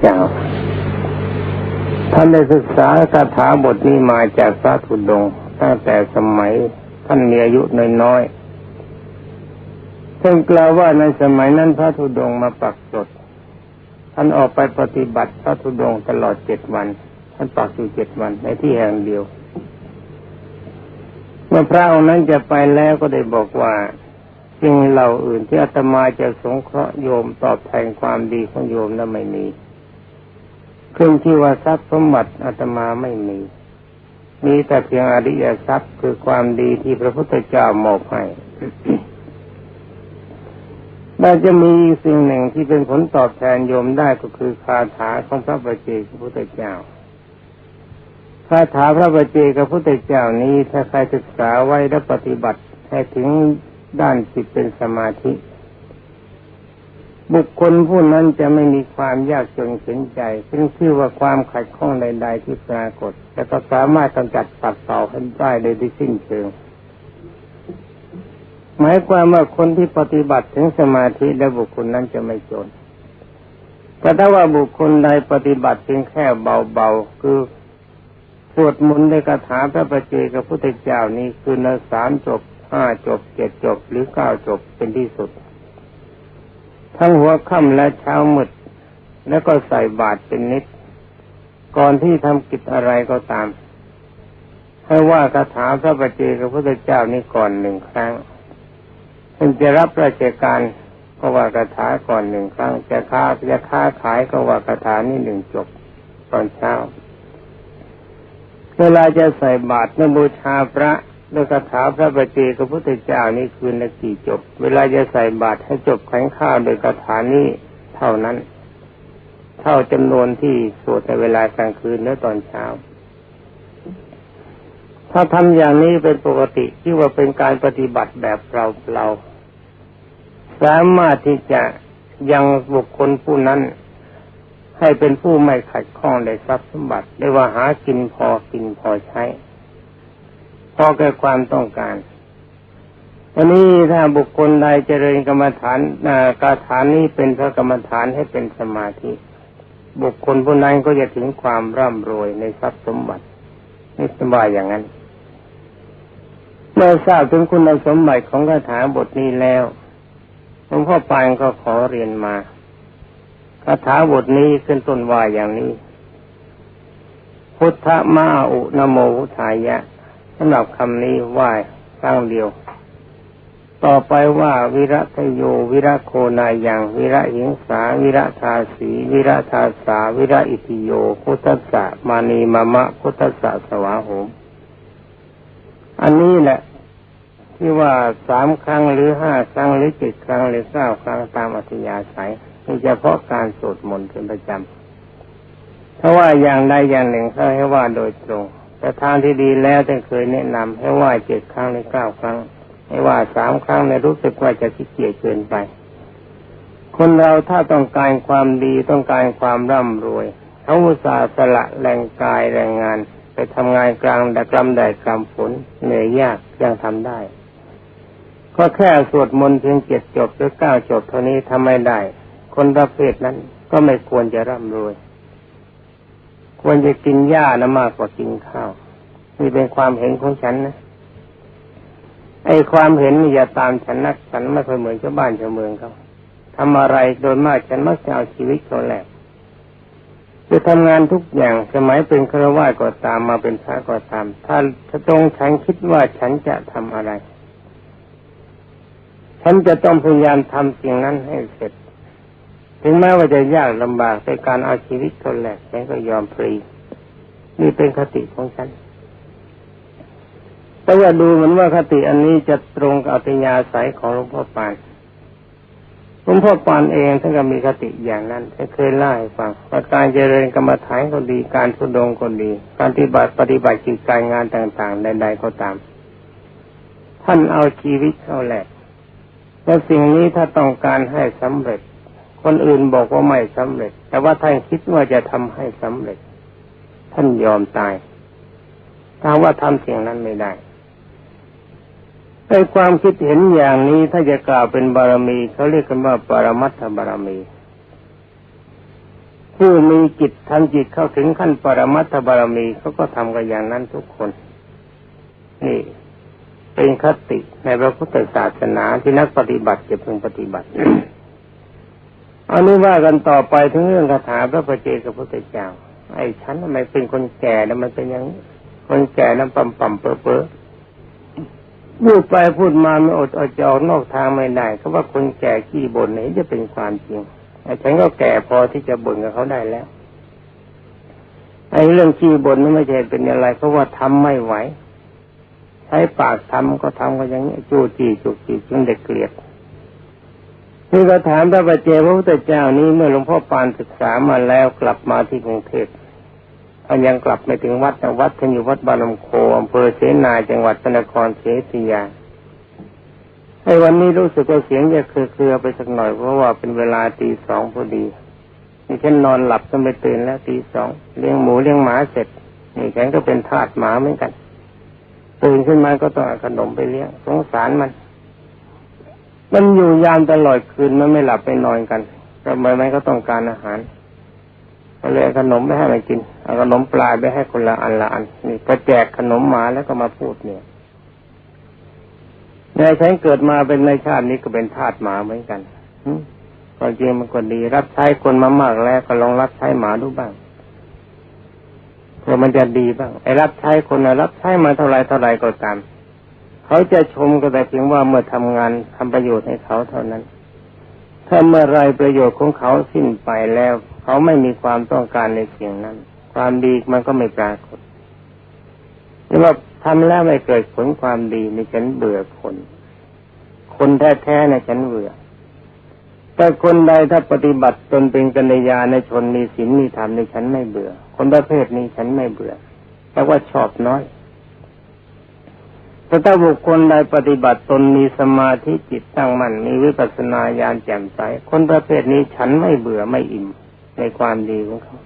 เจ้าท่านได้ศึกษาคาถาบทนี้มาจากพระธุดงค์ตั้งแต่สมัยท่านมีอายุน้อยๆซึ่งกล่าวว่าในสมัยนั้นพระธุดงค์มาปักกดท่านออกไปปฏิบัติพระธุดงค์ตลอดเจ็ดวัน ท่านปักอยู่เจ็ดวันในที่แห่งเดียว เมื่อพระองค์นั้นจะไปแล้วก็ได้บอกว่าสิ่งเหล่าอื่นที่อาตมาจะสงเคราะห์โยมตอบแทนความดีของโยมนั้นไม่มี ขึ้นที่ว่าทรัพย์สมบัติอาตมาไม่มี มีแต่เพียงอริยทรัพย์คือความดีที่พระพุทธเจ้ามอบให้น่าจะมีสิ่งหนึ่งที่เป็นผลตอบแทนโยมได้ก็คือคาถาของพระบาเจกพระพุทธเจ้าคาถาพระบาเจกพระพุทธเจ้านี้ถ้าใครศึกษาไว้และปฏิบัติให้ถึงด้านจิตเป็นสมาธิ บุคคลผู้นั้นจะไม่มีความยากจนเข็นใจซึ่งชื่อว่าความขัดข้องใด ๆ ที่ปรากฏแต่ก็สามารถกำจัดปัดเป่าให้ได้โดยที่สิ้นเชิงหมายความว่าคนที่ปฏิบัติถึงสมาธิและบุคคลนั้นจะไม่จน แต่ถ้าว่าบุคคลใดปฏิบัติเพียงแค่เบาๆคือสวดมนต์ในคาถาพระประเจกับพุทธเจ้านี้คือในสามจบห้าจบเจ็ดจบหรือเก้าจบเป็นที่สุด ทั้งหัวค่ำและเช้ามืดแล้วก็ใส่บาตรเป็นนิด ก่อนที่ทำกิจอะไรก็ตาม ให้ว่าคาถาพระปเจกับพระเจ้านี้ก่อนหนึ่งครั้งถึงจะรับราชการก็ว่าคาถาก่อนหนึ่งครั้ง จะค้าจะค้าขายก็ว่าคาถานี้หนึ่งจบตอนเช้า เวลาจะใส่บาตรนบูชาพระ ด้วยคาถาพระบาเจกับพุทธเจ้านี่คือนากี่จบ เวลาจะใส่บาตรให้จบแข็งข้าวโดยคาถานี้เท่านั้น เท่าจำนวนที่สวดในเวลากลางคืนและตอนเช้า ถ้าทำอย่างนี้เป็นปกติที่ว่าเป็นการปฏิบัติแบบเราเราสามารถที่จะยังบุคคลผู้นั้น ให้เป็นผู้ไม่ขัดข้องในทรัพย์สมบัติได้ว่าหากินพอกินพอใช้ พอแก่ความต้องการอันนี้ถ้าบุคคลใดเจริญกรรมฐานกาฐานนี้เป็นพระกรรมฐานให้เป็นสมาธิ บุคคลผู้นั้นก็จะถึงความร่ำรวยในทรัพย์สมบัตินี่สบายอย่างนั้น เมื่อทราบถึงคุณสมบัติของคาถาบทนี้แล้วหลวงพ่อปานก็ขอเรียนมาคาถาบทนี้ขึ้นต้นว่าอย่างนี้ พุทธมาอุนโมพุทายะ สำหรับคำนี้ไหว่าครั้งเดียว ต่อไปว่าวิระทโยวิระโคนายังวิระหิงสาวิระทาสีวิระทาสาวิระอิติโยพุทธะมานีมะมะพุทธะสวาโหมอันนี้แหละที่ว่าสามครั้งหรือห้าครั้งหรือเจ็ดครั้งหรือเก้าครั้งตามอัธยาศัยนี่เฉพาะการสวดมนต์เป็นประจำถ้าว่าอย่างใดอย่างหนึ่งเขาให้ว่าโดยตรง แต่ทางที่ดีแล้วท่านเคยแนะนำให้ว่าเจ็ดครั้งหรือเก้าครั้ง ให้ว่าสามครั้งในรู้สึกว่าจะขี้เกียจเกินไป คนเราถ้าต้องการความดีต้องการความร่ำรวยเขาอุตส่าห์สละแรงกายแรงงาน ไปทำงานกลางแต่กลำแดดกลำฝนเหนื่อยยากยังทำได้ ก็แค่สวดมนต์เพียงเจ็ดจบหรือเก้าจบเท่านี้ทำไม่ได้ คนประเภทนั้นก็ไม่ควรจะร่ำรวย ควรจะกินหญ้านะมากกว่ากินข้าวนี่เป็นความเห็นของฉันนะไอ้ความเห็นนี่อย่าตามฉันนักฉันไม่เคยเหมือนชาวบ้านชาวเมืองเขาทำอะไรโดยมากฉันมักจะเอาชีวิตเขาแหลกจะทำงานทุกอย่างสมัยเป็นฆราวาสก็ตามมาเป็นพระก็ตาม ถ้าถ้าตรงฉันคิดว่าฉันจะทำอะไร ฉันจะต้องพยายามทำสิ่งนั้นให้เสร็จ ถึงแม้ว่าจะยากลำบากในการเอาชีวิตคนแหลกฉันก็ยอมฟรีนี่เป็นคติของฉัน แต่ว่าดูเหมือนว่าคติอันนี้จะตรงกับอัตยาศัยของหลวงพ่อปานหลวงพ่อปานเองท่านก็มีคติอย่างนั้นท่านเคยเล่าให้ฟังว่าการเจริญกรรมฐานก็ดีการทุดงก็ดี การปฏิบัติปฏิบัติกิจการงานต่างๆใดๆก็ตาม ท่านเอาชีวิตเข้าแหลกและสิ่งนี้ถ้าต้องการให้สำเร็จ คนอื่นบอกว่าไม่สำเร็จ แต่ว่าท่านคิดว่าจะทำให้สำเร็จ ท่านยอมตายถ้าว่าทำสิ่งนั้นไม่ได้ในความคิดเห็นอย่างนี้ถ้าจะกล่าวเป็นบารมีเขาเรียกกันว่าปรมัตถบารมี ผู้มีจิตทำจิตเข้าถึงขั้นปรมัตถบารมีเขาก็ทำกันอย่างนั้นทุกคน นี่ เป็นคติในพระพุทธศาสนาที่นักปฏิบัติจะพึงปฏิบัติ อันนี้ว่ากันต่อไปถึงเรื่องคาถาพระประเจกับพระพุทธเจ้า ไอ้ฉันทำไมเป็นคนแก่แล้วมันเป็นอย่างคนแก่น้ำปั่มปั่มเปื้อเปื้อพูดไปพูดมาไม่อดอดจะออกนอกทางไม่ได้เขาว่าคนแก่ขี้บ่นนี่จะเป็นความจริงไอ้ฉันก็แก่พอที่จะบ่นกับเขาได้แล้วไอ้เรื่องขี้บ่นนี่ไม่ใช่เป็นอะไรเพราะว่าทำไม่ไหวใช้ปากทำก็ทำกันอย่างนี้จู้จี้จุกจี้จนเด็กเกลียด นี่ก็ถามพระบาเจพระพุทธเจ้านี้เมื่อหลวงพ่อปานศึกษามาแล้วกลับมาที่กรุงเทพท่านยังกลับไม่ถึงวัดแต่วัดท่านอยู่วัดบารมโคอำเภอเสนาจังหวัดพระนครศรีอยุธยาไอ้วันนี้รู้สึกว่าเสียงจะเครือไปสักหน่อยเพราะว่าเป็นเวลาตีสองพอดีนี่ฉันนอนหลับก็ไม่ตื่นแล้วตีสองเลี้ยงหมูเลี้ยงหมาเสร็จนี่ฉันก็เป็นทาสหมาเหมือนกันตื่นขึ้นมาก็ต้องขนมไปเลี้ยงสงสารมัน มันอยู่ยามตลอดคืนมันไม่หลับไม่นอนกันทำไมมันก็ต้องการอาหารก็เลยขนมไม่ให้มันกินเอาขนมปลาไปให้คนละอันละอันนี่ก็แจกขนมหมาแล้วก็มาพูดเนี่ยในฉันเกิดมาเป็นในชาตินี้ก็เป็นทาสหมาเหมือนกันก็จริงมันก็ดี รับใช้คนมามากแล้วก็ลองรับใช้หมาดูบ้างเพื่อมันจะดีบ้างไอ้รับใช้คนนะรับใช้มาเท่าไรเท่าไรก็ตาม เขาจะชมก็แต่เพียงว่าเมื่อทำงานทำประโยชน์ให้เขาเท่านั้น ถ้าเมื่อไรประโยชน์ของเขาสิ้นไปแล้ว เขาไม่มีความต้องการในเสิ่งนั้น ความดีมันก็ไม่ปรากฏหรือว่าทำแล้วไม่เกิดผลความดีในฉันเบื่อคน คนแท้ๆในฉันเบื่อ แต่คนใดถ้าปฏิบัติตนเป็นกัญญาในชนมีศีลมีธรรมในฉันไม่เบื่อ คนประเภทนี้ฉันไม่เบื่อ แต่ว่าชอบน้อย แต่ถ้าบุคคลใดปฏิบัติตนมีสมาธิจิตตั้งมั่นมีวิปัสสนาญาณแจ่มใสคนประเภทนี้ฉันไม่เบื่อไม่อิ่มในความดีของเขา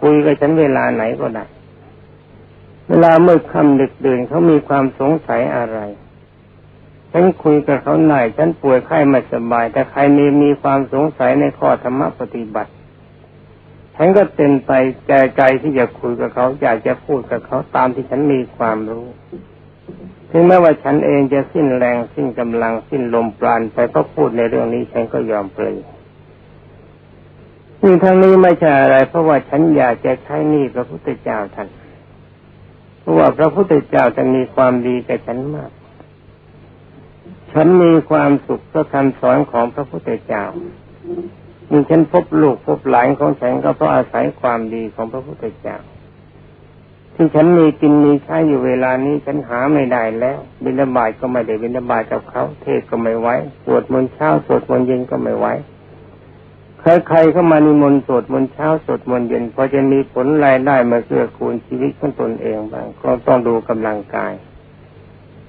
คุยกับฉันเวลาไหนก็ได้ เวลาเมื่อค่ำดึกดื่นเขามีความสงสัยอะไรฉันคุยกับเขาหน่อยฉันป่วยไข้ไม่สบาย แต่ใครมีมีความสงสัยในข้อธรรมปฏิบัติฉันก็เต็มใจใจใจที่จะคุยกับเขา อยากจะพูดกับเขาตามที่ฉันมีความรู้ ถึงแม้ว่าฉันเองจะสิ้นแรงสิ้นกำลังสิ้นลมปราณไปก็พูดในเรื่องนี้ฉันก็ยอมเปลยนี่ทั้งนี้ไม่ใช่อะไร เพราะว่าฉันอยากจะใช้นี่พระพุทธเจ้าท่านเพราะว่าพระพุทธเจ้าจะมีความดีกับฉันมาก ฉันมีความสุขเพราะคำสอนของพระพุทธเจ้ามีฉันพบลูกพบหลานของฉันก็เพราะอาศัยความดีของพระพุทธเจ้า ที่ฉันมีกินมีใช้อยู่เวลานี้ฉันหาไม่ได้แล้ว บินบายก็ไม่ได้บินบายกับเขาเทศก็ไม่ไหวสวดมนต์เช้าสวดมนต์เย็นก็ไม่ไหวใครๆเข้ามานิมนต์สวดมนต์เช้าสวดมนต์เย็นพอจะมีผลรายได้มาเกื้อกูลชีวิตของตนเองบ้างก็ต้องดูกำลังกาย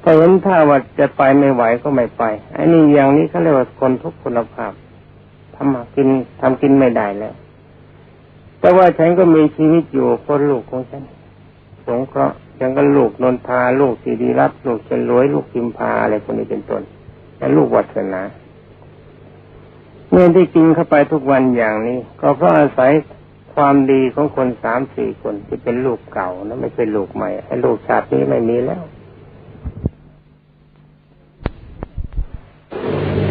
ถ้าเห็นถ้าว่าจะไปไม่ไหวก็ไม่ไปไอ้นี่อย่างนี้เขาเรียกว่าคนทุกคุณภาพทำกินทำกินไม่ได้แล้ว แต่ว่าฉันก็มีชีวิตอยู่เพราะลูกของฉัน สงเคราะห์ยังก็ลูกนนทาลูกสีดีรัตลูกเฉลวยลูกพิมพาอะไรพวกนี้เป็นต้นและลูกวัฒนาเมื่อที่กินเข้าไปทุกวันอย่างนี้ ก็เพราะอาศัยความดีของคนสามสี่คนที่เป็นลูกเก่านะไม่ใช่ลูกใหม่ไอ้ลูกชาตินี้ไม่มีแล้ว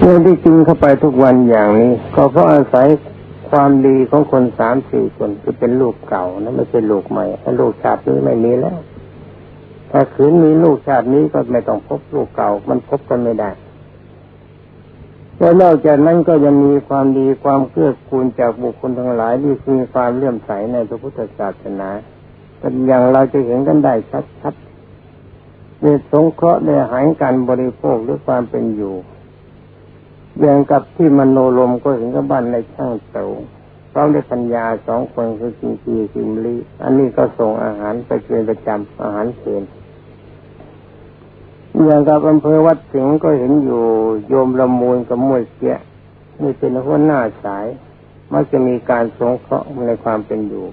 เมื่อที่กินเข้าไปทุกวันอย่างนี้ ก็เพราะอาศัย ความดีของคนสามสี่คนที่เป็นลูกเก่านะไม่ใช่ลูกใหม่ถ้าลูกชาตินี้ไม่มีแล้ว ถ้าคืนมีลูกชาตินี้ก็ไม่ต้องพบลูกเก่า มันพบกันไม่ได้แล้วนอกจากนั้นก็ยังมีความดีความเกื้อกูลจากบุคคลทั้งหลายที่มีความเลื่อมใสในพระพุทธศาสนาเป็นอย่างเราจะเห็นกันได้ชัดๆในสงเคราะห์ในหารการบริโภคหรือความเป็นอยู่ อย่างกับที่มโนลมก็เห็นกับบ้านในช่างเต๋าพร้อมด้วยปัญญาสองคนคือจิงจีจิมลีอันนี้ก็ส่งอาหารไปเป็นประจำอาหารเพลนอย่างกับอำเภอวัดสิงห์ก็เห็นอยู่โยมละมูลกับมวยเสียนี่เป็นหัวหน้าสายมักจะมีการสงเคราะห์ในความเป็นอยู่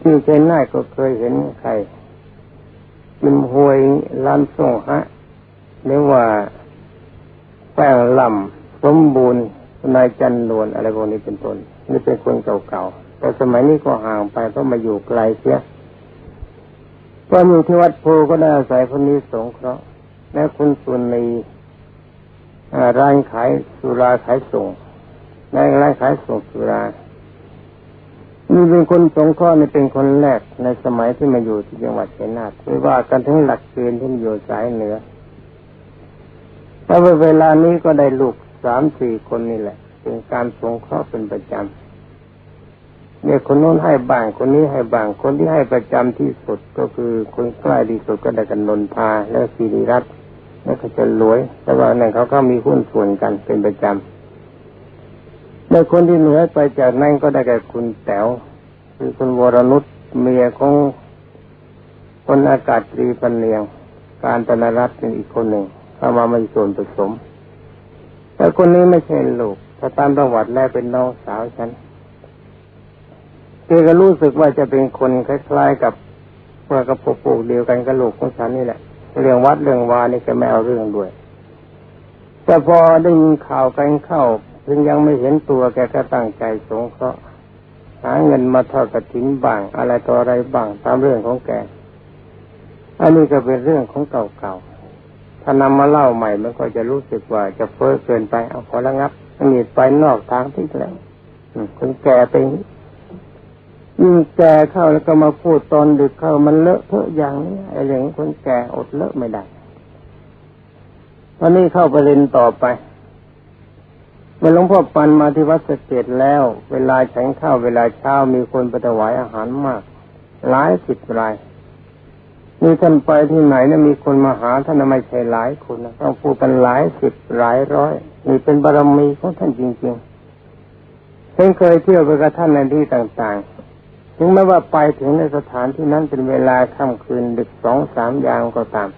ที่เชนน่ายก็เคยเห็นใครจิมหวยล้านส่งฮะหรือว่า ป้งลำสมบูรณ์นายจันนวลอะไรพวกนี้เป็นต้นนี่เป็นคนเก่าๆแต่สมัยนี้ก็ห่างไปเพราะมาอยู่ไกลเสียก็อยู่ที่วัดโพก็ได้อาศัยคนนี้สงเคราะห์และคุณสุนีร้านขายสุราขายส่งในร้านขายส่งสุรานี่เป็นคนสงเคราะห์นี่เป็นคนแรกในสมัยที่มาอยู่ที่จังหวัดชัยนาทไม่ว่ากันทั้งหลักเกณฑ์ที่อยู่สายเหนือ แล้วเวลานี้ก็ได้ลูกสามสี่คนนี่แหละ เป็นการสงเคราะห์เป็นประจำเนี่ยคนโน้นให้บ้างคนนี้ให้บ้างคนที่ให้ประจำที่สุดก็คือคนใกล้ที่สุดก็ได้กันนนทาและสิริรัตน์แล้วก็จะรวย แต่ว่านั่นเขาก็มีหุ้นส่วนกันเป็นประจำในคนที่เหนือไปจากนั้นก็ได้แก่คุณแต๋วคือคุณวรนุชเมียของคนอากาศตรีปันเนียงการตนรัตน์เป็นอีกคนหนึ่ง เข้ามามีส่วนผสม แต่คนนี้ไม่ใช่ลูกถ้าตามประวัติแล้วเป็นน้องสาวฉันเธอก็รู้สึกว่าจะเป็นคนคล้ายๆกับเมื่อกระปุกปูกเดียวกันกับลูกของฉันนี่แหละ เรื่องวัดเรื่องวานี่ก็ไม่เอาเรื่องด้วย แต่พอได้ยินข่าวกันเข้าถึงยังไม่เห็นตัวแกก็ตั้งใจสงเคราะห์หาเงินมาทอดกระถิ่นบ้าง อะไรต่ออะไรบ้างตามเรื่องของแกอันนี้ก็เป็นเรื่องของเก่าๆ ถ้านำมาเล่าใหม่มันก็จะรู้สึกว่าจะเฟ้อเกินไปเอาพอระงับมีไปนอกทางที่แล้วคนแก่ไปยิ่งแก่เข้าแล้วก็มาพูดตอนดึกเข้ามันเลอะเทอะอย่างนี้ไอ้เรื่องคนแก่อดเลอะไม่ได้วันนี้เข้าประเด็นต่อไป เมื่อหลวงพ่อปันมาที่วัดสเกตแล้ว เวลาฉันข้าวเวลาเช้ามีคนไปถวายอาหารมาก หลายสิบราย มีท่านไปที่ไหนนะมีคนมาหาท่านไม่ใช่หลายคนนะต้องพูดกันหลายสิบหลายร้อยนี่เป็นบารมีของท่านจริงๆฉันเคยเที่ยวไปกับท่านในที่ต่างๆ ถึงแม้ว่าไปถึงในสถานที่นั้นเป็นเวลาค่ำคืนดึกสองสามยามก็ตาม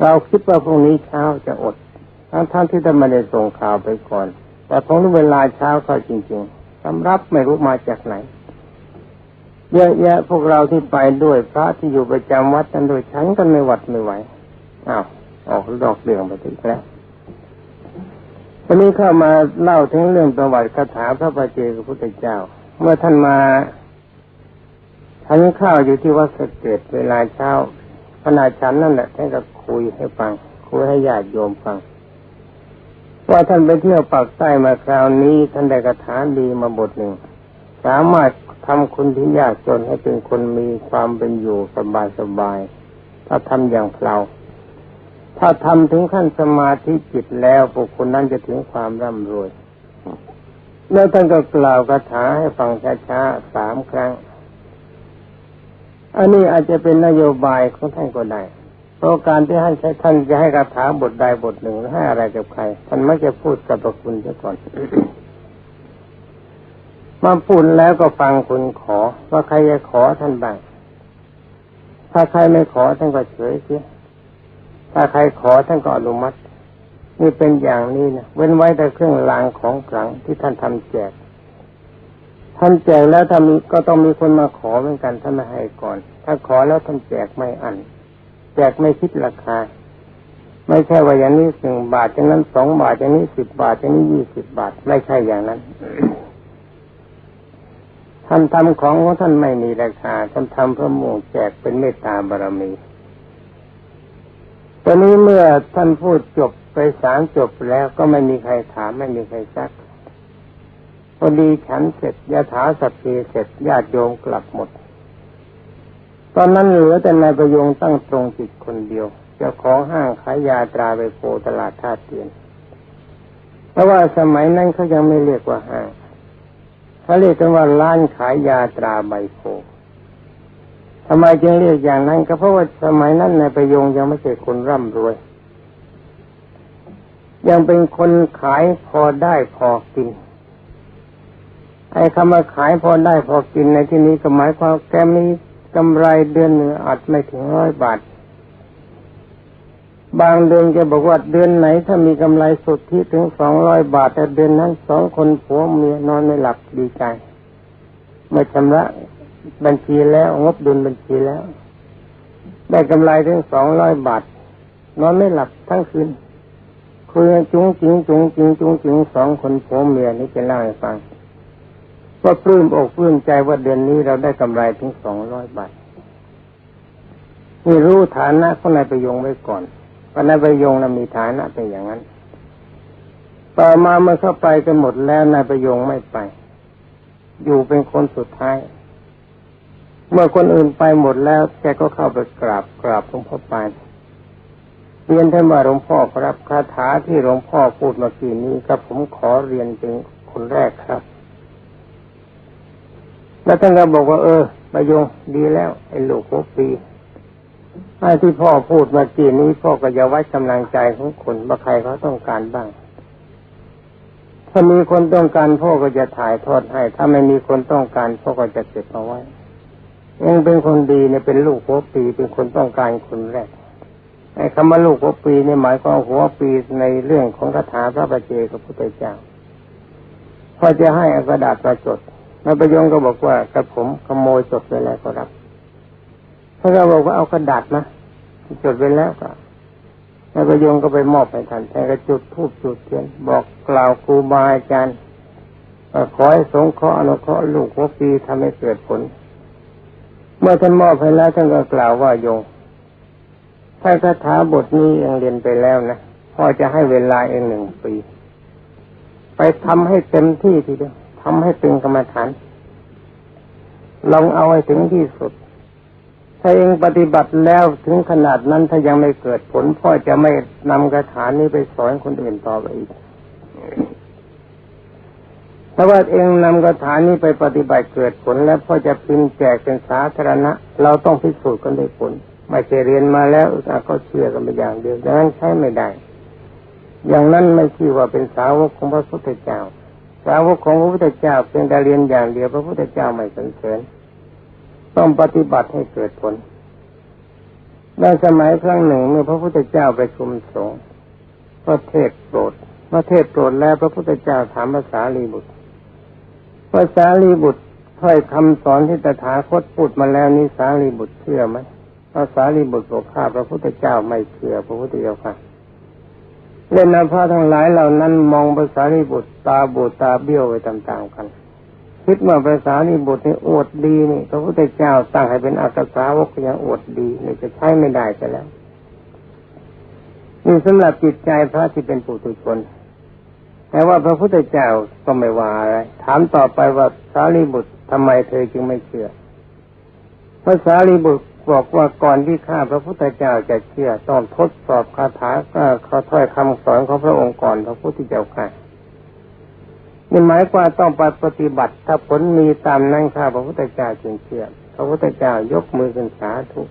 เราคิดว่าพรุ่งนี้เช้าจะอด ทั้งท่านที่ท่านไม่ได้ส่งข่าวไปก่อน แต่พอเวลาเช้าก็จริงๆสำรับไม่รู้มาจากไหน เยอะแยะพวกเราที่ไปด้วยพระที่อยู่ประจำวัดนั้นโดยฉันกันไม่หวัดไม่ไหวอ้าวออกดอกเดืองไปถึงแล้ววันนี้เข้ามาเล่าถึงเรื่องประวัติคาถาพระปเจกับพุทธเจ้า เมื่อท่านมาฉันข้าวอยู่ที่วัดสเกตเวลาเช้าขณะฉันนั่นแหละท่านก็คุยให้ฟัง คุยให้ญาติโยมฟังว่าท่านไปเที่ยวปากใต้มาคราวนี้ท่านได้กระถาดีมาบทหนึ่ง สามารถทำคนที่ยากจนให้เป็นคนมีความเป็นอยู่สบายสบาย ถ้าทำอย่างเรา ถ้าทำถึงขั้นสมาธิจิตแล้วบุคคลนั้นจะถึงความร่ำรวย แล้วท่านก็กล่าวคาถาให้ฟังช้าๆสามครั้ง อันนี้อาจจะเป็นนโยบายของท่านก็ได้เพราะการที่ให้ใช้ท่านจะให้คาถาบทใดบทหนึ่งให้อะไรกับใคร ท่านไม่จะพูดกับพระคุณเสียก่อน มาพูดแล้วก็ฟังคุณขอ ว่าใครจะขอท่านบ้าง ถ้าใครไม่ขอท่านก็เฉยเสียถ้าใครขอท่านก็อนุมัติ นี่เป็นอย่างนี้นะเว้นไว้แต่เครื่องรางของขลังที่ท่านทำแจกท่านแจกแล้วถ้าก็ต้องมีคนมาขอเหมือนกันท่านม่ให้ก่อน ถ้าขอแล้วท่านแจกไม่อันแจกไม่คิดราคา ไม่ใช่ว่าอย่างนี้หนึ่งบาทอย่างนั้นสองบาทอย่างนี้สิบบาทอย่างนี้ยี่สิบบาท ไม่ใช่อย่างนั้น ท่านทำของของท่านไม่มีราคาท่านทำเพื่อมุ่งแจกเป็นเมตตาบารมีตอนนี้เมื่อท่านพูดจบไปสามจบแล้วก็ไม่มีใครถามไม่มีใครซักพอดีฉันเสร็จยาถาสัพเพเสร็จญาติโยมกลับหมด ตอนนั้นเหลือแต่นายประยงตั้งตรงจิตคนเดียวเจ้าของห้างขายยาตราไปโพตลาดท่าเตียน เพราะว่าสมัยนั้นเขายังไม่เรียกว่าห้าง เขาเรียกกันว่าร้านขายยาตราใบโพทำไมจึงเรียกอย่างนั้นก็เพราะว่าสมัยนั้นนายประยงยังไม่ใช่คนร่ำรวย ยังเป็นคนขายพอได้พอกินไอ้คำว่าขายพอได้พอกินในที่นี้ก็หมายความแกมีกำไรเดือนหนึ่งอาจไม่ถึงร้อยบาท บางเดือนจะบอกว่าเดือนไหน ถ้ามีกำไรสุดที่ถึงสองร้อยบาท แต่เดือนนั้นสองคนผัวเมียนอนไม่หลับดีใจเมื่อชำระบัญชีแล้ว งบดุลบัญชีแล้ว ได้กำไรถึงสองร้อยบาท นอนไม่หลับทั้งคืนคุยจุงจิงจุงจิงจุงจิงสองคนผัวเมียนี่จะเล่าให้ฟังว่าปลื้มอกปลื้มใจว่าเดือนนี้เราได้กำไรถึงสองร้อยบาทนี่รู้ฐานะของนายประยงไว้ก่อน ว่านายประยงนะมีฐานะเป็นอย่างนั้น ต่อมาเมื่อเข้าไปกันหมดแล้วนายประยงไม่ไป อยู่เป็นคนสุดท้าย เมื่อคนอื่นไปหมดแล้ว แกก็เข้าไปกราบกราบหลวงพ่อปานเรียนท่านว่าหลวงพ่อครับคาถาที่หลวงพ่อพูดเมื่อกี้นี้ก็ผมขอเรียนเป็นคนแรกครับ แล้วท่านก็บอกว่า เออประยงดีแล้ว ไอ้ลูกหกปี ไอ้ที่พ่อพูดเมื่อกี้นี้พ่อก็จะไว้กำลังใจของคนว่าใครเขาต้องการบ้าง ถ้ามีคนต้องการพ่อก็จะถ่ายทอดให้ ถ้าไม่มีคนต้องการพ่อก็จะเก็บเอาไว้เองเป็นคนดีเนี่ยเป็นลูกหัวปีเป็นคนต้องการคนแรกไอ้คำว่าลูกหัวปีเนี่ยหมายความหัวปีในเรื่องของคาถาพระประเจกับพุทธเจ้าพอจะให้อกระดาษประจดนายประยงก็บอกว่ากระผมขโมยจดไปแล้วก็รับ พระก็บอกว่าเอากระดาษมาจดไปแล้วก็นายประยงก็ไปมอบให้ท่านแทนก็จุดทูบจุดเทียนบอกกล่าวครูบาอาจารย์ขอให้สงเคราะห์อนุเคราะห์ลูกหัวปีทำให้เกิดผล เมื่อท่านมอบให้แล้วท่านก็กล่าวว่าโยงถ้าคาถาบทนี้ยังเรียนไปแล้วนะพ่อจะให้เวลาเองหนึ่งปี ไปทำให้เต็มที่ทีเดียวทำให้เป็นกรรมฐานลองเอาให้ถึงที่สุด ถ้าเองปฏิบัติแล้วถึงขนาดนั้นถ้ายังไม่เกิดผลพ่อจะไม่นำคาถานี้ไปสอนคนอื่นต่อไปอีกถ้าว่าเองนำคาถานี้ไปปฏิบัติเกิดผลแล้วพ่อจะพิมพ์แจกเป็นสาธารณะ เราต้องพิสูจน์กันด้วยผล ไม่ใช่เรียนมาแล้วก็เชื่อกันไปอย่างเดียวดังนั้นใช้ไม่ได้ อย่างนั้นไม่ชื่อว่าเป็นสาวกของพระพุทธเจ้า สาวกของพระพุทธเจ้าเพียงแต่เรียนอย่างเดียวพระพุทธเจ้าไม่สนเสริญ ต้องปฏิบัติให้เกิดผลในสมัยครั้งหนึ่งเมื่อพระพุทธเจ้าไปชุมสงฆ์พระเทศโปรดพระเทศโปรดแล้วพระพุทธเจ้าถามภาษาลีบุตรภาษาลีบุตรถ้อยคำสอนที่ตถาคตพูดมาแล้วนี้สาลีบุตรเชื่อไหมภาษาลีบุตรบอกข้าพระพุทธเจ้าไม่เชื่อพระพุทธเจ้าค่ะเล่นนาพระทั้งหลายเหล่านั้นมองภาษาลิบุตรตาบูตาเบี้ยวไปตามๆกัน คิดว่าภาษาลิบุตรนี่อวดดีนี่พระพุทธเจ้าตั้งให้เป็นอักษาวกยังอวดดีนี่จะใช้ไม่ได้จะแล้ว นี่สำหรับจิตใจพระที่เป็นปุถุชนแต่ว่าพระพุทธเจ้าก็ไม่ว่าอะไรถามต่อไปว่าสารีบุตรทำไมเธอจึงไม่เชื่อภาษาลีบุตรบอกว่าก่อนที่ข้าพระพุทธเจ้าจะเชื่อต้องทดสอบคาถาก็เขาถ้อยคำสอนของพระองค์ก่อนพระพุทธเจ้าค่ะ นี่หมายความต้องไปปฏิบัติ ถ้าผลมีตามนั้นข้าพระพุทธเจ้าจึงเชื่อพระพุทธเจ้ายกมือขึ้นสาธุ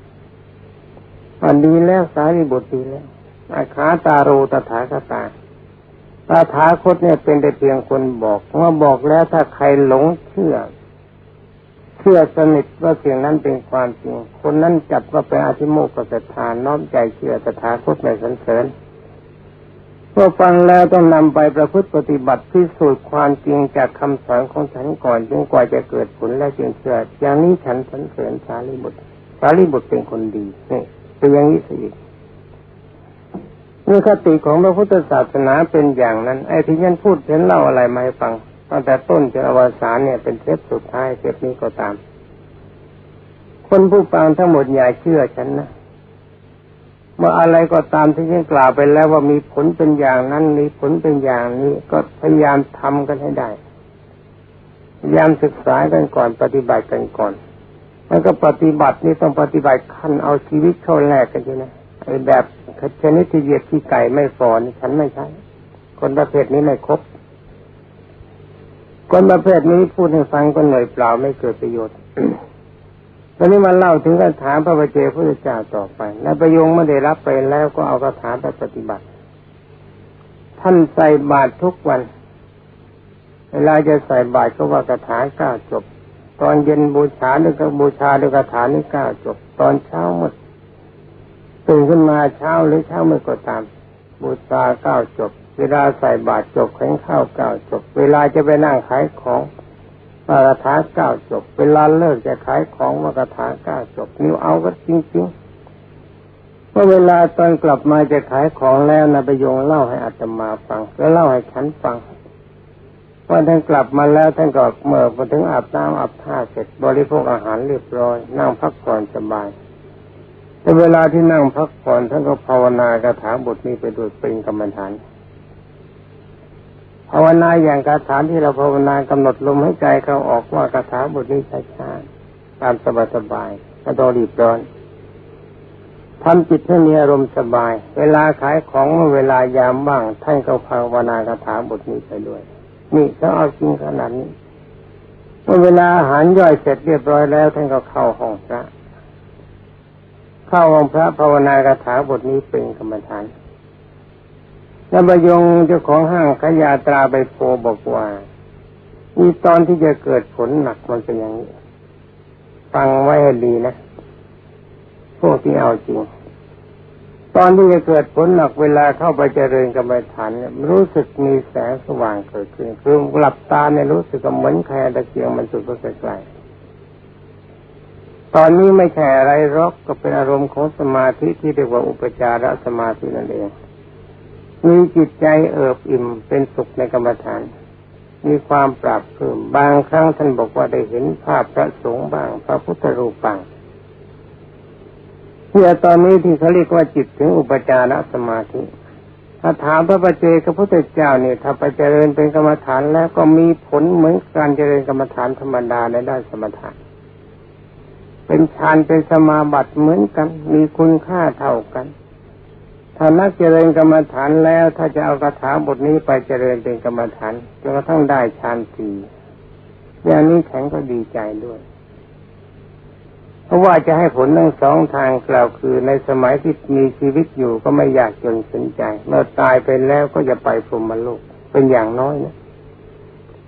อันดีแล้วสารีบุตรดีแล้วอาคาตาโรตถาคตาตถาคตเนี่ยเป็นแต่เพียงคนบอกเมื่อบอกแล้วถ้าใครหลงเชื่อ เชื่อสนิทว่าสิ่งนั้นเป็นความจริง คนนั้นจัดว่าเป็นอาธิโมกขศรัทธาน้อมใจเชื่อสถาคตในสันเสริญ เมื่อฟังแล้วต้องนำไปประพฤติปฏิบัติพิสูจน์ความจริงจากคำสอนของฉันก่อนจนกว่าจะเกิดผลและจึงเชื่ออย่างนี้ฉันสันเสริญสารีบุตรสารีบุตรเป็นคนดีนี่เป็นอย่างนี้สินี่คติของพระพุทธศาสนาเป็นอย่างนั้น ไอ้ที่ยันพูดฉันเล่าอะไรมาให้ฟังตั้งแต่ต้นจนอวสานเนี่ยเป็นเทปสุดท้ายเทปนี้ก็ตาม คนผู้ฟังทั้งหมดอย่าเชื่อฉันนะ เมื่ออะไรก็ตามที่ฉันกล่าวไปแล้วว่ามีผลเป็นอย่างนั้นมีผลเป็นอย่างนี้ก็พยายามทำกันให้ได้พยายามศึกษากันก่อนปฏิบัติกันก่อนแล้วก็ปฏิบัตินี่ต้องปฏิบัติขั้นเอาชีวิตเข้าแลกกันใช่ไหมไอ้แบบชนิดที่เหยียดที่ไก่ไม่ฟอนฉันไม่ใช่คนประเภทนี้ไม่ครบคนประเภทนี้พูดให้ฟังก็หน่อยเปล่าไม่เกิดประโยชน์ อนนี้มาเล่าถึงคาถาพระบเจพระเจ้าต่อไปในประโยงไม่ได้รับไปแล้วก็เอาคาถาไปปฏิบัติ ท่านใส่บาตรทุกวัน เวลาจะใส่บาตรก็ว่าคาถาเก้าจบ ตอนเย็นบูชาด้วยกบูชาด้วยคาถานี้เก้าจบ ตอนเช้ามืดตื่นขึ้นมาเช้าหรือเช้ามืดก็ตาม บูชาเก้าจบ เวลาใส่บาตรจบแข็งข้าวเก้าจบ เวลาจะไปนั่งขายของ มาราถาเก้าจบ เวลาเลิกจะขายของมากระถาเก้าจบ นิ้วเอาก็จริงๆเมื่อเวลาตอนกลับมาจะขายของแล้วนะประโยงเล่าให้อาตมาฟัง แล้วเล่าให้ฉันฟังว่าท่านกลับมาแล้วท่านก็เมื่อมาถึงอาบน้ำอาบท่าเสร็จ บริโภคอาหารเรียบร้อย นั่งพักผ่อนสบายแต่เวลาที่นั่งพักผ่อนท่านก็ภาวนากระถาบทนี้ไปโดยเป็นกรรมฐาน ภาวนาอย่างคาถาที่เราภาวนากำหนดลมให้ใจเขาออกว่าคาถาบทนี้ช้าๆตามสบายๆไม่ต้องรีบร้อนทำจิตให้มีอารมณ์สบาย เวลาขายของเวลายามบ้างท่านก็ภาวนาคาถาบทนี้ไปด้วย นี่เขาเอาจริงขนาดนี้เมื่อเวลาอาหารย่อยเสร็จเรียบร้อยแล้ว ท่านก็เข้าห้องพระ เข้าห้องพระภาวนาคาถาบทนี้เป็นกรรมฐาน แล้วบยงเจ้าของห้างขยาตราใบโพบอกว่ามีตอนที่จะเกิดผลหนักมันเป็นอย่างนี้ฟังไว้ให้ดีนะพวกที่เอาจริง ตอนที่จะเกิดผลหนักเวลาเข้าไปเจริญกรรมฐานเนี่ยรู้สึกมีแสงสว่างเกิดขึ้นคือหลับตาเนี่ยรู้สึกเหมือนแค่ตะเกียงมันสุดก็ไกลๆตอนนี้ไม่ใช่อะไรรอกก็เป็นอารมณ์ของสมาธิที่เรียกว่าอุปจารสมาธินั่นเอง มีจิตใจเอิบอิ่มเป็นสุขในกรรมฐาน มีความปราบเพิ่มบางครั้งท่านบอกว่าได้เห็นภาพพระสงฆ์บ้างพระพุทธรูปบ้างเนี่ยตอนนี้ที่เขาเรียกว่าจิตถึงอุปจารสมาธิถ้าถามพระปัจเจกพระพุทธเจ้าเนี่ยถ้าไปเจริญเป็นกรรมฐานแล้วก็มีผลเหมือนการเจริญกรรมฐานธรรมดาในด้านสมถะเป็นฌานเป็นสมาบัติเหมือนกัน มีคุณค่าเท่ากัน ถ้านักเจริญกรรมฐานแล้วถ้าจะเอาคาถาบทนี้ไปเจริญเป็นกรรมฐานจนกระทั่งได้ฌานสี่อย่างนี้แข็งก็ดีใจด้วย เพราะว่าจะให้ผลทั้งสองทางกล่าวคือในสมัยที่มีชีวิตอยู่ก็ไม่อยากจนสนใจ เมื่อตายไปแล้วก็จะไปพรหมโลกเป็นอย่างน้อยนะ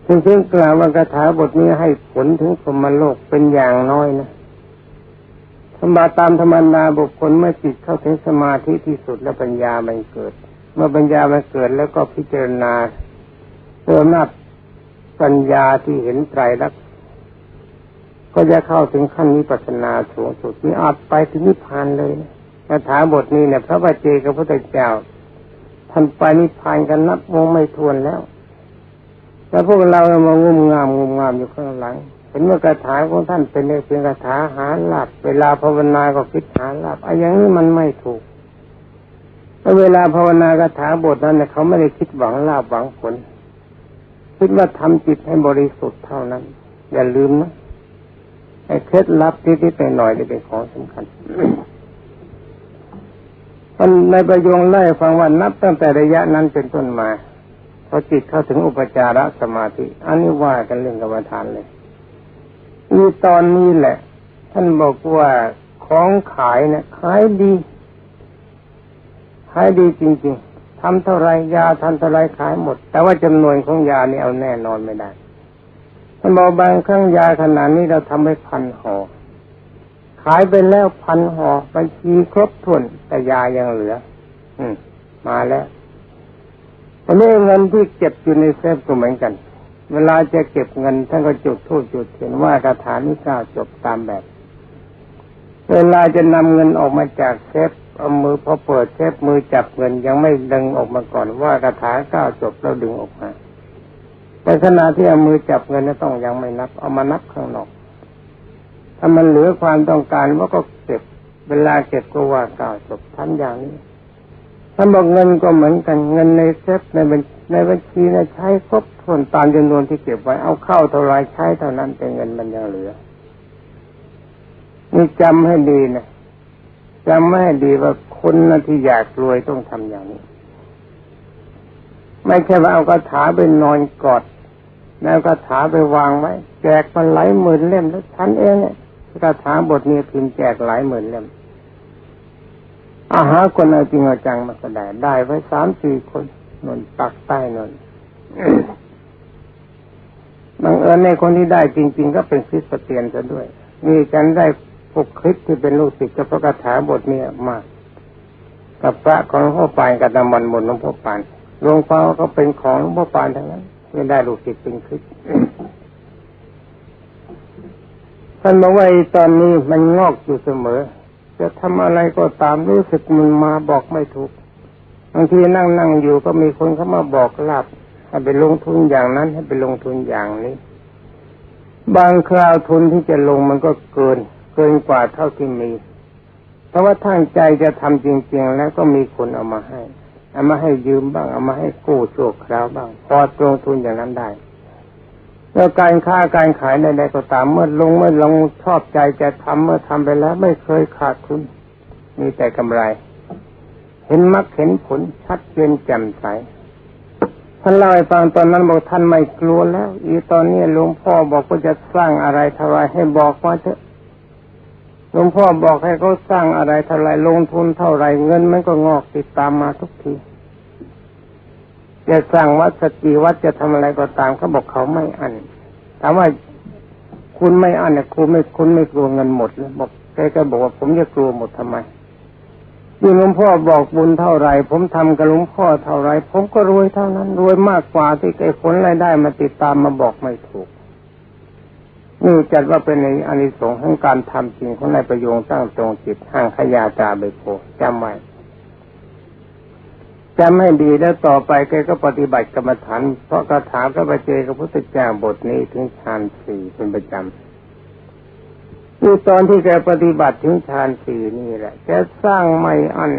ซึ่งซึ่งกล่าวว่าคาถาบทนี้ให้ผลถึงพรหมโลกเป็นอย่างน้อยนะ มาตามธรรมนาบุคคลเมื่อจิตเข้าถึงสมาธิที่สุดแล้วปัญญามันเกิด เมื่อปัญญามันเกิดแล้วก็พิจารณาเติมนับปัญญาที่เห็นไตรลักษณ์ก็จะเข้าถึงขั้นนี้ปัสนาสูงสุดมีอาจไปถึงนิพพานเลยคาถาบทนี้เนี่ยพระบาเจกับพระพุทธเจ้าท่านไปนิพพานกันนับวงไม่ทวนแล้วแล้วพวกเรามางุมงามงุมงามอยู่ข้างหลัง เห็นว่าคาถาของท่านเป็นเพียงคาถาหาหลาบเวลาภาวนาก็คิดหาหลาบไอ้อย่างนี้มันไม่ถูกเวลาภาวนาคาถาบทนั้นเนี่ยเขาไม่ได้คิดหวังลาบหวังผล คิดว่าทำจิตให้บริสุทธิ์เท่านั้น อย่าลืมนะไอ้เคล็ดลับที่ที่ไปหน่อยนี่เป็นของสำคัญท่านในประโยงไล่ฟังว่านับตั้งแต่ระยะนั้นเป็นต้นมาพอจิตเข้าถึงอุปจารสมาธิ อันนี้ว่ากันเรื่องกรรมฐานเลย นี่ตอนนี้แหละ ท่านบอกว่าของขายเนี่ยขายดี ขายดีจริงๆทำเท่าไรยาทำเท่าไรขายหมด แต่ว่าจำนวนของยานี่เอาแน่นอนไม่ได้ท่านบอกบางครั้งยาขนาดนี้เราทำให้พันห่อขายไปแล้วพันห่อบัญชีครบถ้วนแต่ยายังเหลือ อืม มาแล้ววันนี้เงินที่เก็บอยู่ในเซฟก็เหมือนกัน เวลาจะเก็บเงินท่านก็จุดทูบจุดเทียนว่าคาถานี้ก้าจบตามแบบ เวลาจะนำเงินออกมาจากเซฟเอามือพอเปิดเซฟมือจับเงินยังไม่ดึงออกมาก่อนว่าคาถาก้าจบแล้วดึงออกมาแต่ขณะที่เอามือจับเงินต้องยังไม่นับ เอามานับข้างนอก ถ้ามันเหลือความต้องการว่าก็เก็บ เวลาเก็บก็ว่าเก่าจบทำอย่างนี้ท่านบอกเงินก็เหมือนกันเงินในเซฟในบัญในบัญชีนใช้ครบ ถ้วนตามจำนวนที่เก็บไว้เอาเข้าเท่าไรใช้เท่านั้นแต่เงินมันยังเหลือ นี่จำให้ดีนะจำไม่ให้ดีว่าคนนะที่อยากรวยต้องทำอย่างนี้ ไม่ใช่ว่าเอากระถาไปนอนกอดแล้วคาถาไปวางไว้แจกมันหลายหมื่นเล่มแล้วฉันเองเนี่ยคาถาบทนี้พิมพ์แจกหลายหมื่นเล่มอาหาคนเอาจริงเอาจังมาก็ได้ได้ไว้สามสี่คนนนปักใต้นน บังเอิญในคนที่ได้จริง ๆ ก็เป็นคริสเตียนซะด้วย มีกันได้พวกคริสที่เป็นลูกศิษย์กับพระคาถาบทนี้มากกับพระของหลวงพ่อปานกับนำมันมนหลวงพ่อปานหลวงพ่อเขาเป็นของหลวงพ่อปานทั้งนั้นไม่ได้ลูกศิษย์เป็นคริสท่านบอกว่าตอนนี้มันงอกอยู่เสมอ จะทำอะไรก็ตามรู้สึกมันมาบอกไม่ถูกบางทีนั่งนั่งอยู่ก็มีคนเข้ามาบอกลาบ ให้ไปลงทุนอย่างนั้น ให้ไปลงทุนอย่างนี้ บางคราวทุนที่จะลงมันก็เกิน เกินกว่าเท่าที่มี เพราะว่าทางใจจะทำจริง ๆ แล้วก็มีคนเอามาให้ เอามาให้ยืมบ้าง เอามาให้กู้ชั่วคราวบ้าง พอลงทุนอย่างนั้นได้ แล้วการค้าการขายใดๆก็ตามเมื่อลงเมื่อลงชอบใจจะทำเมื่อทำไปแล้ว ไม่เคยขาดทุน มีแต่กำไร เห็นมรรคเห็นผลชัดเจนแจ่มใส ท่านเล่าให้ฟังตอนนั้นบอกท่านไม่กลัวแล้ว อีตอนนี้หลวงพ่อบอกว่าจะสร้างอะไรเท่าไรให้บอกว่าเถอะหลวงพ่อบอกให้เขาสร้างอะไรเท่าไรลงทุนเท่าไรเงินมันก็งอกติดตามมาทุกทีจะสร้างวัดสกีวัดจะทำอะไรก็ตามเขาบอกเขาไม่อันถามว่าคุณไม่อันเนี่ยคุณไม่คุณไม่กลัวเงินหมดเลยบอกแกก็บอกว่าผมจะกลัวหมดทำไม ยิ่งหลวงพ่อบอกบุญเท่าไรผมทำกับหลวงพ่อเท่าไรผมก็รวยเท่านั้นรวยมากกว่าที่ไอ้ผลรายได้มาติดตามมาบอกไม่ถูกนี่จัดว่าเป็นในอานิสงส์ของการทำจริงของนายประโยงตั้งตรงจิตห้างขยาจาใบโพจำไว้จำให้ดีแล้วต่อไปแกก็ปฏิบัติกรรมฐานเพราะคาถาพระบัจเจกพุทธเจ้าบทนี้ถึงฌานสี่เป็นประจำ คือตอนที่แกปฏิบัติถึงฌานสี่นี่แหละ แกสร้างไม่อัน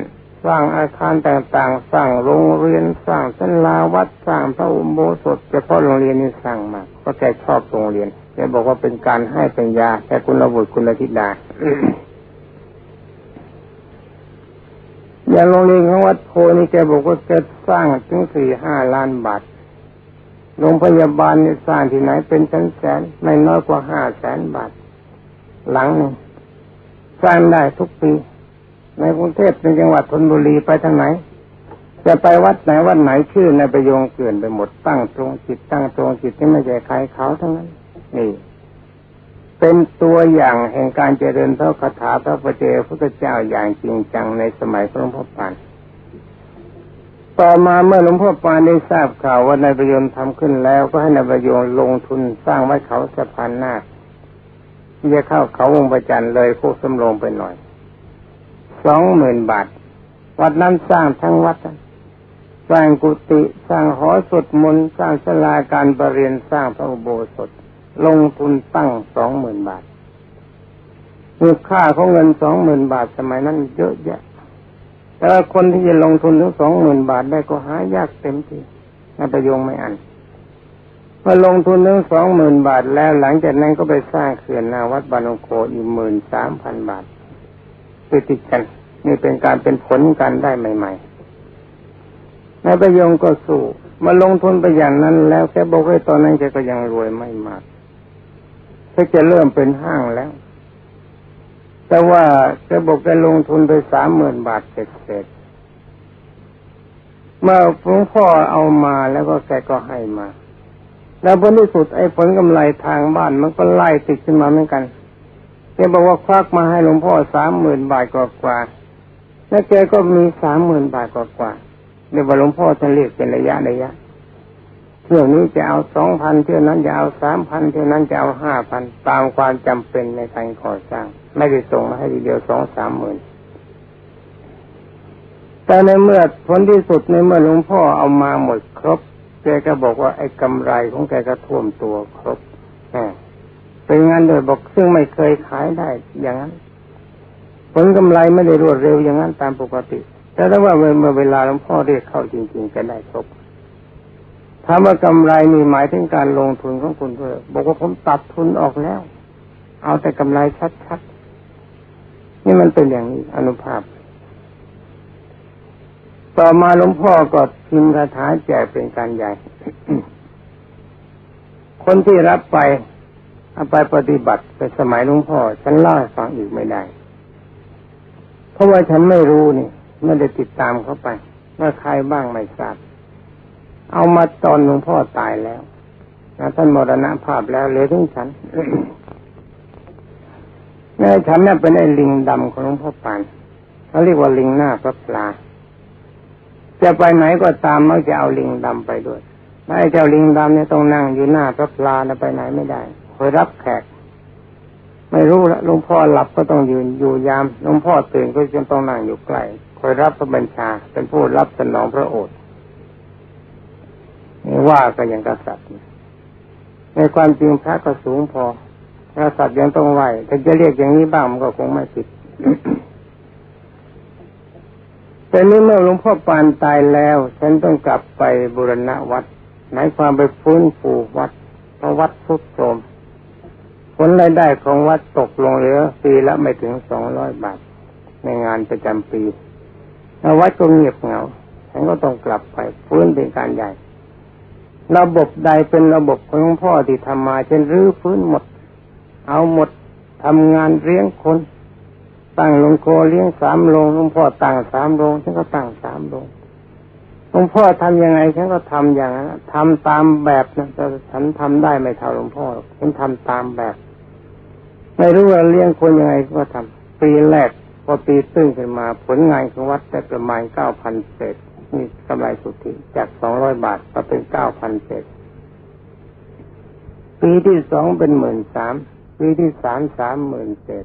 สร้างอาคารต่างๆ สร้างโรงเรียน สร้างสันลาวัด สร้างพระอุโบสถเฉพาะโรงเรียนนี่สร้างมากเพราะแกชอบโรงเรียน แกบอกว่าเป็นการให้ปัญญาแก่คุณระบุคุณธิดาอย่างโรงเรียนของวัดโพนี่แกบอกว่าจะสร้างถึงสี่ห้าล้านบาท โรงพยาบาลนี่สร้างที่ไหนเป็นแสนแสนไม่น้อยกว่าห้าแสนบาท หลังหนึ่งสร้างได้ทุกปี ในกรุงเทพในจังหวัดธนบุรีไปทางไหน จะไปวัดไหนวัดไหนชื่อในประโยงเกลื่อนไปหมดตั้งตรงจิตตั้งตรงจิตที่ไม่ใช่ใครเขาทั้งนั้นนี่ เป็นตัวอย่างแห่งการเจริญพระคาถาพระปเจพระเจ้าอย่างจริงจังในสมัยหลวงพ่อปานต่อมาเมื่อหลวงพ่อปานได้ทราบข่าวว่านายประยนทำขึ้นแล้วก็ให้นายประยนลงทุนสร้างไว้เขาสะพานน้า ที่จะเข้าเขาวงประจันเลยโคกสำโรงไปหน่อยสองหมื่นบาท วัดนั้นสร้างทั้งวัดสร้างกุฏิสร้างหอสวดมนต์สร้างศาลาการประเรียนสร้างพระอุโบสถ ลงทุนตั้งสองหมื่นบาทมูลค่าของเงินสองหมื่นบาทสมัยนั้นเยอะแยะแต่คนที่จะลงทุนถึงสองหมื่นบาทได้ก็หายากเต็มทีนประยงไม่อัน เมื่อลงทุนถึงสองหมื่นบาทแล้วหลังจากนั้นก็ไปสร้างเขื่อนนาวัดบานงโคอีกหมื่นสามพันบาทติดติดกัน นี่เป็นการเป็นผลกันได้ใหม่ ๆนายประยงก็สู้มาลงทุนไปอย่างนั้น แล้วแกบอกว่าตอนนั้นแกก็ยังรวยไม่มากก็จะเริ่มเป็นห้างแล้ว แต่ว่าแกบอกแกลงทุนไปสามหมื่นบาทเสร็จเมื่อหลวงพ่อเอามาแล้วก็แกก็ให้มา แล้วผลที่สุดไอ้ผลกำไรทางบ้านมันก็ไล่ติดขึ้นมาเหมือนกันแกบอกว่าควักมาให้หลวงพ่อสามหมื่นบาทกว่าแล้วแกก็มีสามหมื่นบาทกว่าเรียกว่าหลวงพ่อจะเรียกเป็นระยะระยะเที่ยวนี้จะเอาสองพันเที่ยวนั้นจะเอาสามพันเที่ยวนั้นจะเอาห้าพันตามความจำเป็นในการก่อสร้าง ไม่ได้ส่งมาให้ทีเดียวสองสามหมื่นแต่ในเมื่อผลที่สุดในเมื่อหลวงพ่อเอามาหมดครบ แกก็บอกว่าไอ้กำไรของแกก็ท่วมตัวครบเป็นงั้นโดยบอกซึ่งไม่เคยขายได้อย่างนั้น ผลกำไรไม่ได้รวดเร็วอย่างนั้นตามปกติ แต่ถ้าว่าเมื่อเวลาหลวงพ่อเรียกเข้าจริงๆจะได้ครบถามว่ากำไรมีหมายถึงการลงทุนของคุณเพื่อบอกว่าผมตัดทุนออกแล้ว เอาแต่กำไรชัดๆนี่มันเป็นอย่างนี้อนุภาพ ต่อมาหลวงพ่อก็พิมพ์คาถาแจกเป็นการใหญ่ คนที่รับไปเอาไปปฏิบัติไปสมัยหลวงพ่อ ฉันเล่าฟังอีกไม่ได้ เพราะว่าฉันไม่รู้นี่ไม่ได้ติดตามเขาไปว่าใครบ้างไม่ทราบ เอามาตอนหลวงพ่อตายแล้วนะท่านมรณภาพแล้วเลือถึงฉันแม่ฉันนี่เป็นไอ้ลิงดำของหลวงพ่อปานเขาเรียกว่าลิงหน้าพระปลา จะไปไหนก็ตามมักจะเอาลิงดำไปด้วยไอ้เจ้าลิงดำเนี่ยต้องนั่งอยู่หน้าพระปลาไปไหนไม่ได้คอยรับแขก ไม่รู้ละหลวงพ่อหลับก็ต้องยืนอยู่ยามหลวงพ่อตื่นก็จะต้องนั่งอยู่ใกล้คอยรับพระบัญชา เป็นผู้รับสนองพระโอษฐ์ว่าก็ยังกษัตริย์ในความจริงพระก็สูงพอกษัตริย์ยังต้องไหวถ้าจะเรียกอย่างนี้บ้างมันก็คงไม่ผิด แต่นี้เมื่อหลวงพ่อปานตายแล้ว ฉันต้องกลับไปบูรณะวัดหมายความไปฟื้นฟูวัดเพราะวัดทุดโทรมผลรายได้ของวัดตกลงเหลือปีละไม่ถึงสองร้อยบาท ในงานประจำปีแล้ววัดก็เงียบเหงาฉันก็ต้องกลับไปฟื้นเป็นการใหญ่ ระบบใดเป็นระบบของหลวงพ่อที่ทำมาเช่นรื้อฟื้นหมด เอาหมดทำงานเลี้ยงคน ตั้งหลวงโคเลี้ยงสามโรงหลวงพ่อตั้งสามโรงฉันก็ตั้งสามโรงหลวงพ่อทำยังไงฉันก็ทำอย่างนั้นทำตามแบบนะแต่ฉันทำได้ไม่เท่าหลวงพ่อฉันทำตามแบบ ไม่รู้ว่าเลี้ยงคนยังไงก็ทำปีแรกพอปีตึ้งขึ้นมา ผลงานของวัดได้ประมาณเก้าพันเศษนี่กำไรสุทธิจากสองร้อยบาทมาเป็นเก้าพันเศษปีที่สองเป็นหมื่นสามปีที่สามสามหมื่นเศษ